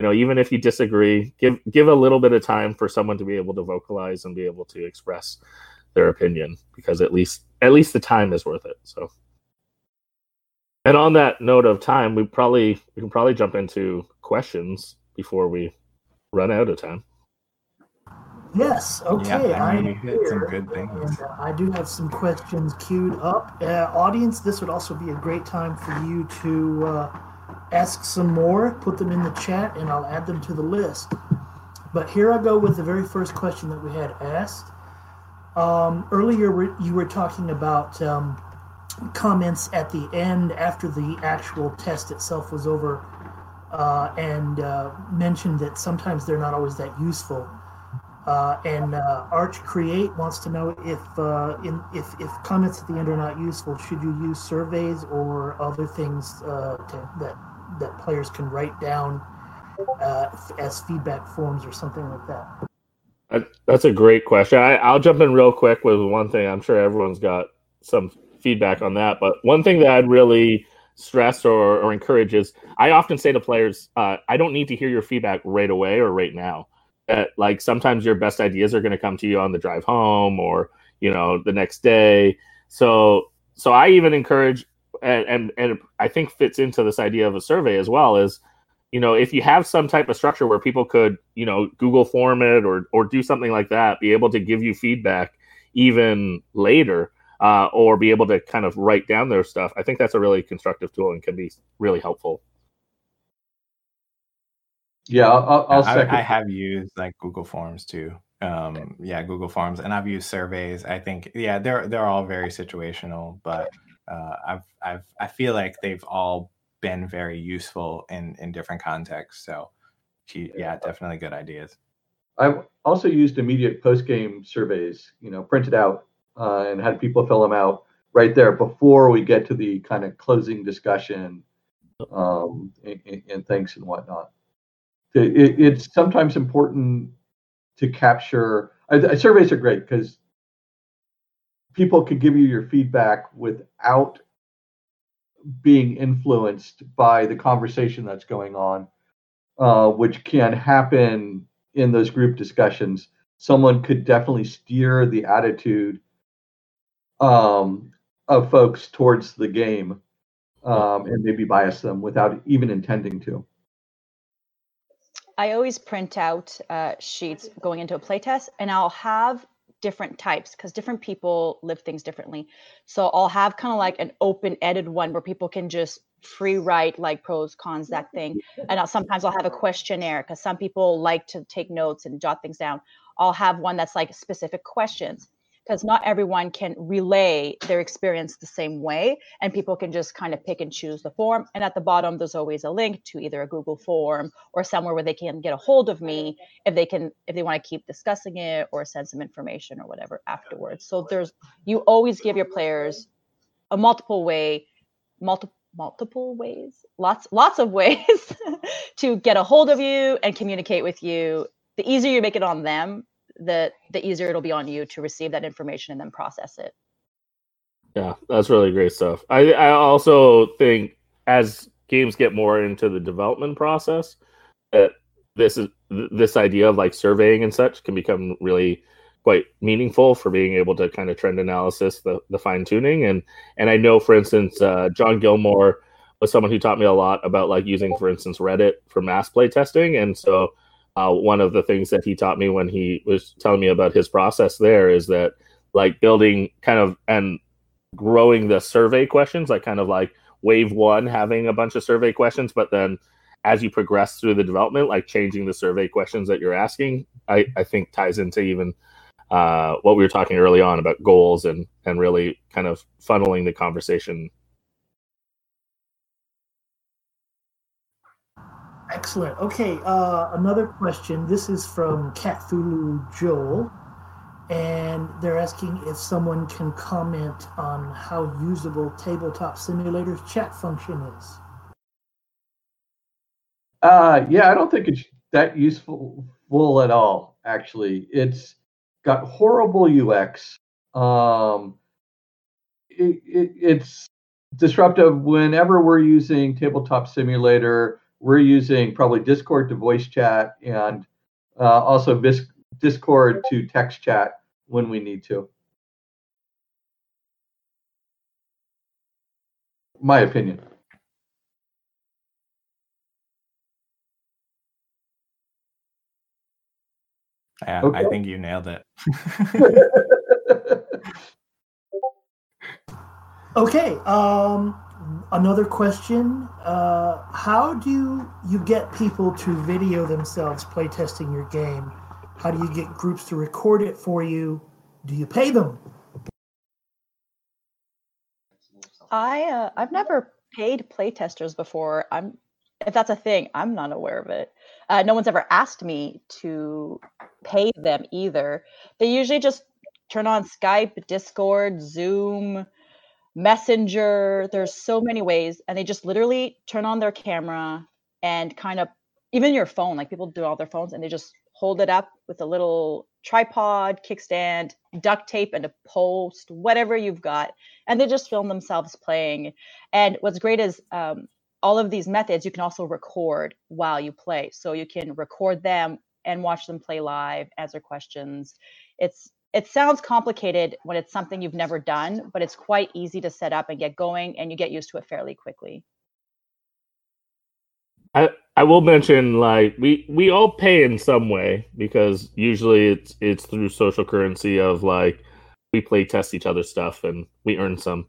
You know, even if you disagree, give give a little bit of time for someone to be able to vocalize and be able to express their opinion because at least at least the time is worth it. So and on that note of time, we probably we can probably jump into questions before we run out of time. Yes. Okay. Yeah, I mean, hit some good things. And, uh, I do have some questions queued up. Uh, audience, this would also be a great time for you to uh, ask some more. Put them in the chat, and I'll add them to the list. But here I go with the very first question that we had asked. Um, earlier, you were talking about um, comments at the end after the actual test itself was over uh, and uh, mentioned that sometimes they're not always that useful. Uh, and uh, Arch Create wants to know if, uh, in, if if comments at the end are not useful, should you use surveys or other things uh, to, that that players can write down as feedback forms or something like that? That's a great question. I, I'll jump in real quick with one thing. I'm sure everyone's got some feedback on that. But one thing that I'd really stress or, or encourage is I often say to players, uh, I don't need to hear your feedback right away or right now. Uh, like sometimes your best ideas are going to come to you on the drive home or you know, the next day. So so I even encourage and and, and I think fits into this idea of a survey as well is you know if you have some type of structure where people could you know google form it or or do something like that be able to give you feedback even later uh, or be able to kind of write down their stuff i think that's a really constructive tool and can be really helpful. Yeah i'll, I'll I, I, have used like google forms too. Um yeah google forms and i've used surveys. I think yeah they're they're all very situational but uh, i've i've i feel like they've all been very useful in in different contexts. So yeah definitely good ideas. I've also used immediate post game surveys you know printed out uh, and had people fill them out right there before we get to the kind of closing discussion um, and, and and whatnot it, it's sometimes important to capture. Uh, surveys are great because people can give you your feedback without being influenced by the conversation that's going on, uh, which can happen in those group discussions. Someone could definitely steer the attitude um, of folks towards the game um, and maybe bias them without even intending to. I always print out uh, sheets going into a playtest, and I'll have different types because different people live things differently. So I'll have kind of like an open edited one where people can just free write like pros, cons, that thing. And I'll, sometimes I'll have a questionnaire because some people like to take notes and jot things down. I'll have one that's like specific questions because not everyone can relay their experience the same way and people can just kind of pick and choose the form and at the bottom there's always a link to either a google form or somewhere where they can get a hold of me if they can if they want to keep discussing it or send some information or whatever afterwards. So there's you always give your players a multiple way multiple multiple ways? Lots lots of ways to get a hold of you and communicate with you. The easier you make it on them the the easier it'll be on you to receive that information and then process it. Yeah, that's really great stuff. I I also think as games get more into the development process, that this is this idea of like surveying and such can become really quite meaningful for being able to kind of trend analysis the, the fine tuning and and I know for instance uh, John Gilmore was someone who taught me a lot about like using for instance Reddit for mass play testing and so uh, one of the things that he taught me when he was telling me about his process there is that like building kind of and growing the survey questions, like kind of like wave one having a bunch of survey questions, but then as you progress through the development, like changing the survey questions that you're asking, I, I think ties into even uh, what we were talking early on about goals and and really kind of funneling the conversation Excellent. Okay, uh, another question. This is from Cthulhu Joel, and they're asking if someone can comment on how usable Tabletop Simulator's chat function is. Uh, yeah, I don't think it's that useful at all. Actually, it's got horrible UX. Um, it, it, it's disruptive whenever we're using Tabletop Simulator we're using probably Discord to voice chat and uh, also Discord to text chat when we need to. My opinion. Yeah, okay. I think you nailed it. okay. Um, another question uh, how do you get people to video themselves playtesting your game? How do you get groups to record it for you? Do you pay them? I uh, i've never paid playtesters before. I'm if that's a thing i'm not aware of it. Uh, no one's ever asked me to pay them either. They usually just turn on skype discord zoom messenger there's so many ways and they just literally turn on their camera and kind of even your phone like people do all their phones and they just hold it up with a little tripod kickstand duct tape and a post whatever you've got and they just film themselves playing. And what's great is um, all of these methods you can also record while you play. So you can record them and watch them play live answer questions. It's it sounds complicated when it's something you've never done, but it's quite easy to set up and get going, and you get used to it fairly quickly. I I will mention like we we all pay in some way because usually it's it's through social currency of like we play test each other's stuff and we earn some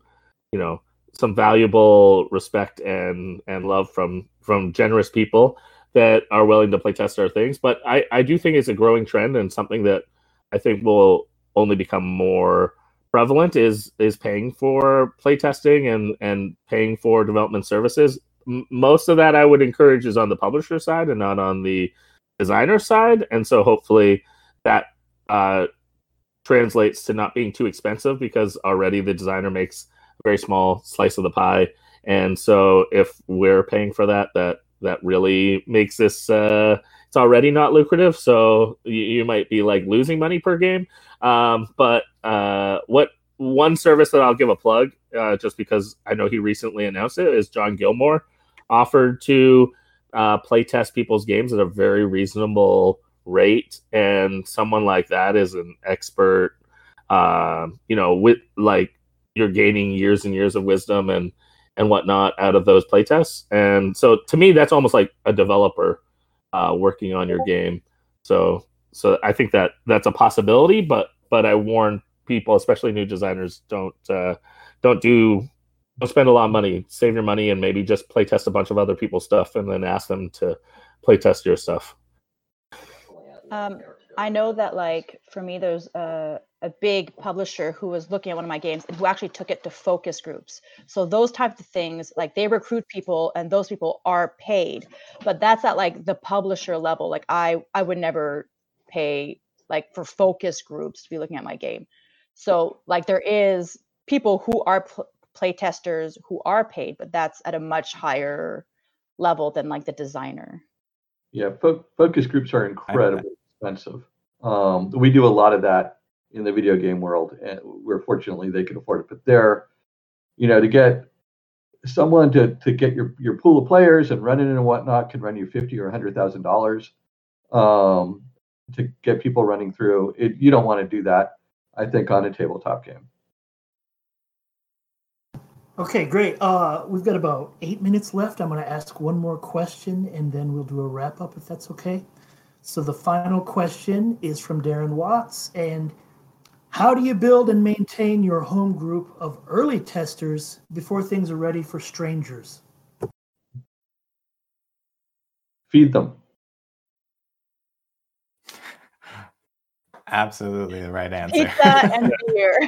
you know some valuable respect and and love from from generous people that are willing to play test our things but i i do think it's a growing trend and something that i think will only become more prevalent is is paying for playtesting and and paying for development services. M- most of that i would encourage is on the publisher side and not on the designer side. And so hopefully that uh translates to not being too expensive because already the designer makes a very small slice of the pie. And so if we're paying for that that that really makes this uh it's already not lucrative so you, you might be like losing money per game um but uh what one service that i'll give a plug uh just because i know he recently announced it is john gilmore offered to uh play test people's games at a very reasonable rate and someone like that is an expert um you know with like you're gaining years and years of wisdom and and whatnot out of those playtests. And so to me, that's almost like a developer uh, working on your game. So so I think that that's a possibility, but but I warn people, especially new designers, don't uh, don't do don't spend a lot of money. Save your money and maybe just play test a bunch of other people's stuff and then ask them to play test your stuff. Um, I know that like for me, there's a, a big publisher who was looking at one of my games and who actually took it to focus groups. So those types of things, like they recruit people and those people are paid, but that's at like the publisher level. Like I, I would never pay like for focus groups to be looking at my game. So like there is people who are pl- play testers who are paid, but that's at a much higher level than like the designer. Yeah, fo- focus groups are incredibly expensive. Um, we do a lot of that in the video game world, and we're fortunately they can afford it. But they're, you know, to get someone to to get your your pool of players and run it and whatnot can run you fifty or hundred thousand dollars. Um, to get people running through it, you don't want to do that. I think on a tabletop game. Okay, great. Uh, we've got about eight minutes left. I'm going to ask one more question and then we'll do a wrap up if that's okay. So the final question is from Darren Watts. And how do you build and maintain your home group of early testers before things are ready for strangers? Feed them. Absolutely the right answer. Pizza and beer.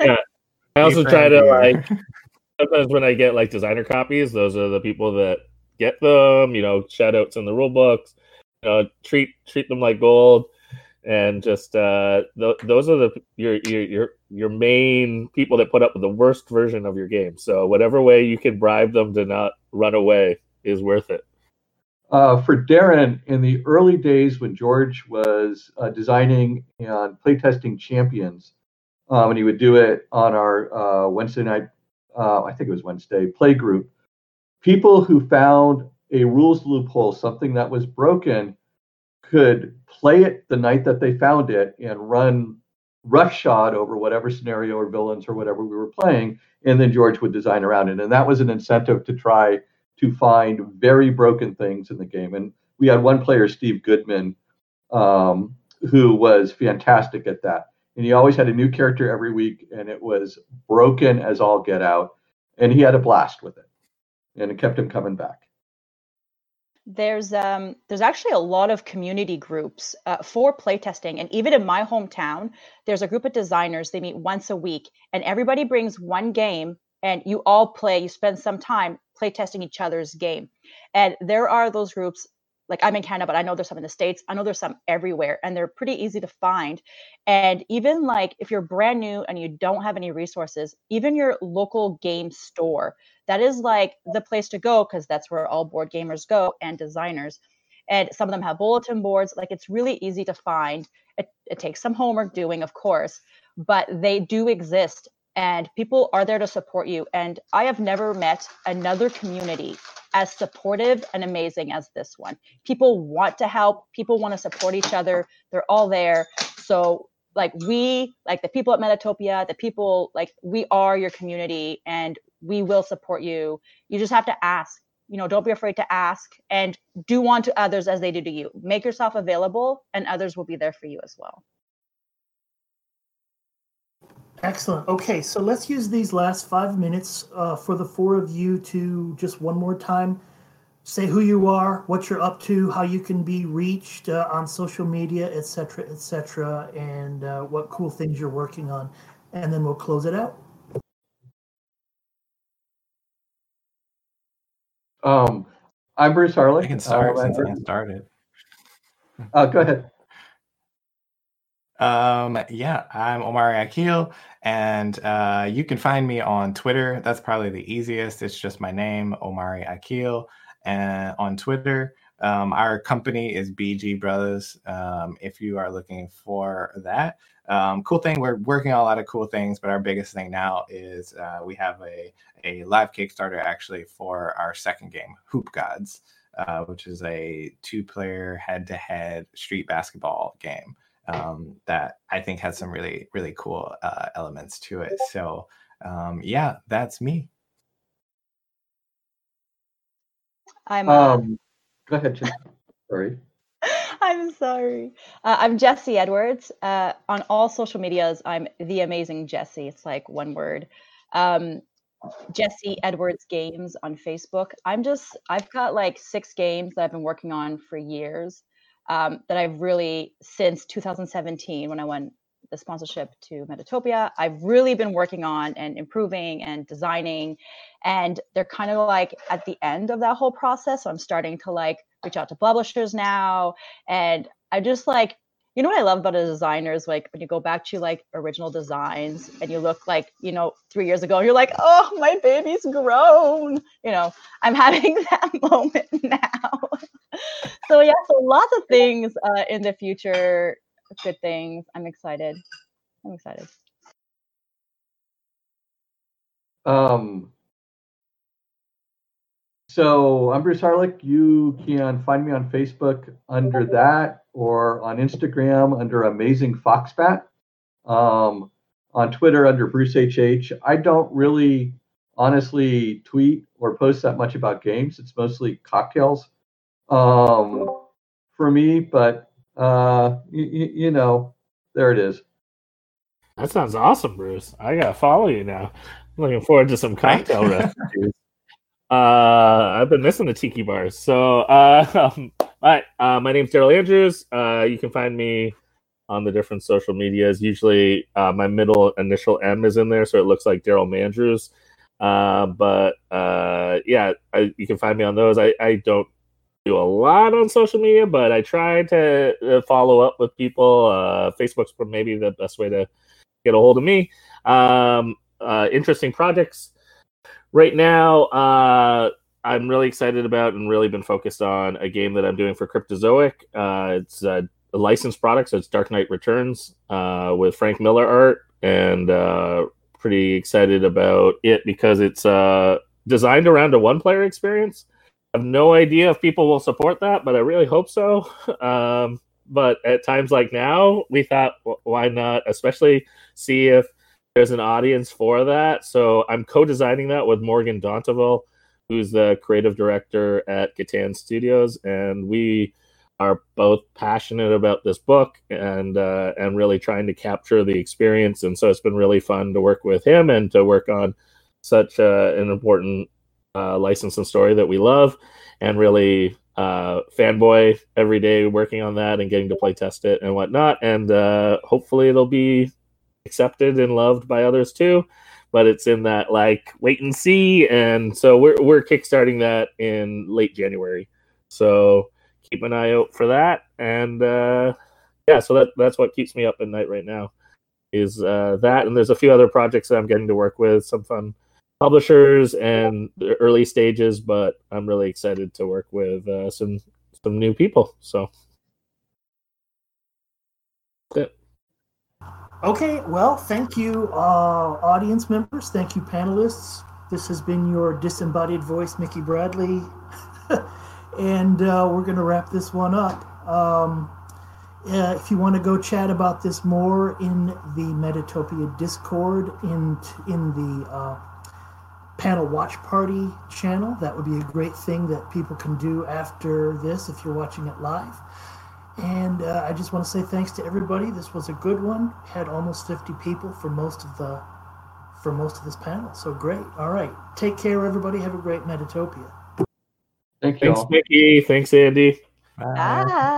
yeah. I also try to beer. like sometimes when I get like designer copies, those are the people that get them. You know, shout outs in the rule books. Treat treat them like gold, and just uh, th- those are the your your your your main people that put up with the worst version of your game. So whatever way you can bribe them to not run away is worth it. Uh, for Darren, in the early days when George was uh, designing and playtesting champions, um, and he would do it on our uh, Wednesday night, uh, I think it was Wednesday, play group, people who found a rules loophole, something that was broken, could play it the night that they found it and run roughshod over whatever scenario or villains or whatever we were playing, and then George would design around it. And that was an incentive to try to find very broken things in the game. And we had one player, Steve Goodman, um, who was fantastic at that. And he always had a new character every week, and it was broken as all get out. And he had a blast with it, and it kept him coming back. There's um there's actually a lot of community groups uh, for playtesting. And even in my hometown there's a group of designers they meet once a week and everybody brings one game and you all play you spend some time playtesting each other's game. And there are those groups like i'm in canada but i know there's some in the states i know there's some everywhere and they're pretty easy to find. And even like if you're brand new and you don't have any resources even your local game store that is like the place to go because that's where all board gamers go and designers. And some of them have bulletin boards like it's really easy to find. It, it takes some homework doing of course but they do exist and people are there to support you. And i have never met another community as supportive and amazing as this one. People want to help. People want to support each other. They're all there. So like we like the people at metatopia the people like we are your community and we will support you. You just have to ask you know don't be afraid to ask and do unto others as they do to you. Make yourself available and others will be there for you as well. Excellent. Okay, so let's use these last five minutes uh, for the four of you to just one more time say who you are, what you're up to, how you can be reached uh, on social media, etc., etc., and uh, what cool things you're working on, and then we'll close it out. Um, I'm Bruce Harlick. I can start Uh, since I started. uh, go ahead. Um, yeah, I'm Omari Akil, and uh, you can find me on Twitter. That's probably the easiest. It's just my name, Omari Akil, and on Twitter. Um, our company is BG Brothers. Um, if you are looking for that, um, cool thing, we're working on a lot of cool things, but our biggest thing now is uh, we have a a live Kickstarter actually for our second game, Hoop Gods, uh, which is a two-player head-to-head street basketball game um, that I think has some really really cool uh, elements to it. So um, yeah, that's me. I'm uh, Um, go ahead, Jim. Sorry. I'm sorry. Uh, I'm Jesse Edwards. Uh, on all social medias, I'm the amazing Jesse. It's like one word. Um, Jesse Edwards Games on Facebook. I'm just, I've got like six games that I've been working on for years um, that I've really, since 2017, when I won the sponsorship to Metatopia, I've really been working on and improving and designing. And they're kind of like at the end of that whole process. So I'm starting to like reach out to publishers now. And I just like, you know what I love about a designer is like when you go back to like original designs and you look like, you know, three years ago, you're like, oh, my baby's grown. You know, I'm having that moment now. so yeah, so lots of things uh, in the future, good things. I'm excited. I'm excited. Um, so I'm Bruce Harlick. You can find me on Facebook under that or on Instagram under Amazing Foxbat. Um, on Twitter under Bruce HH. I don't really honestly tweet or post that much about games. It's mostly cocktails um, for me, but uh, y- you know, there it is. That sounds awesome, Bruce. I gotta follow you now. I'm looking forward to some cocktail recipes. Uh, I've been missing the tiki bars. So, uh, um, hi, uh, my name's Daryl Andrews. Uh, you can find me on the different social medias. Usually, uh, my middle initial M is in there, so it looks like Daryl Mandrews. Uh, but uh, yeah, I, you can find me on those. I, I don't do a lot on social media, but I try to uh, follow up with people. Uh, Facebook's maybe the best way to get a hold of me. Um, uh, interesting projects right now. Uh, I'm really excited about and really been focused on a game that I'm doing for Cryptozoic. Uh, it's a, licensed product, so it's Dark Knight Returns uh, with Frank Miller art, and pretty excited about it because it's designed around a one-player experience. I have no idea if people will support that, but I really hope so. Um, but at times like now, we thought, wh- why not? Especially see if there's an audience for that. So I'm co-designing that with Morgan Dontanville, who's the creative director at Catan Studios, and we are both passionate about this book and uh, and really trying to capture the experience. And so it's been really fun to work with him and to work on such uh, an important uh, license and story that we love, and really uh, fanboy every day working on that and getting to play test it and whatnot. And uh, hopefully it'll be accepted and loved by others too. But it's in that like wait and see, and so we're we're kickstarting that in late January. So keep an eye out for that. And uh, yeah, so that that's what keeps me up at night right now is uh, that. And there's a few other projects that I'm getting to work with, some fun publishers and the early stages, but I'm really excited to work with uh, some some new people. So yeah. Okay, well, thank you, uh, audience members. Thank you, panelists. This has been your disembodied voice, Mickey Bradley. and uh, we're going to wrap this one up. Um, uh, if you want to go chat about this more in the Metatopia Discord, in in the uh, panel watch party channel, that would be a great thing that people can do after this if you're watching it live. And uh, I just want to say thanks to everybody. This was a good one. Had almost 50 people for most of the for most of this panel. So great. All right. Take care, everybody. Have a great Metatopia. Thank you Thanks, all. Mickey. Thanks, Andy. Bye. Bye.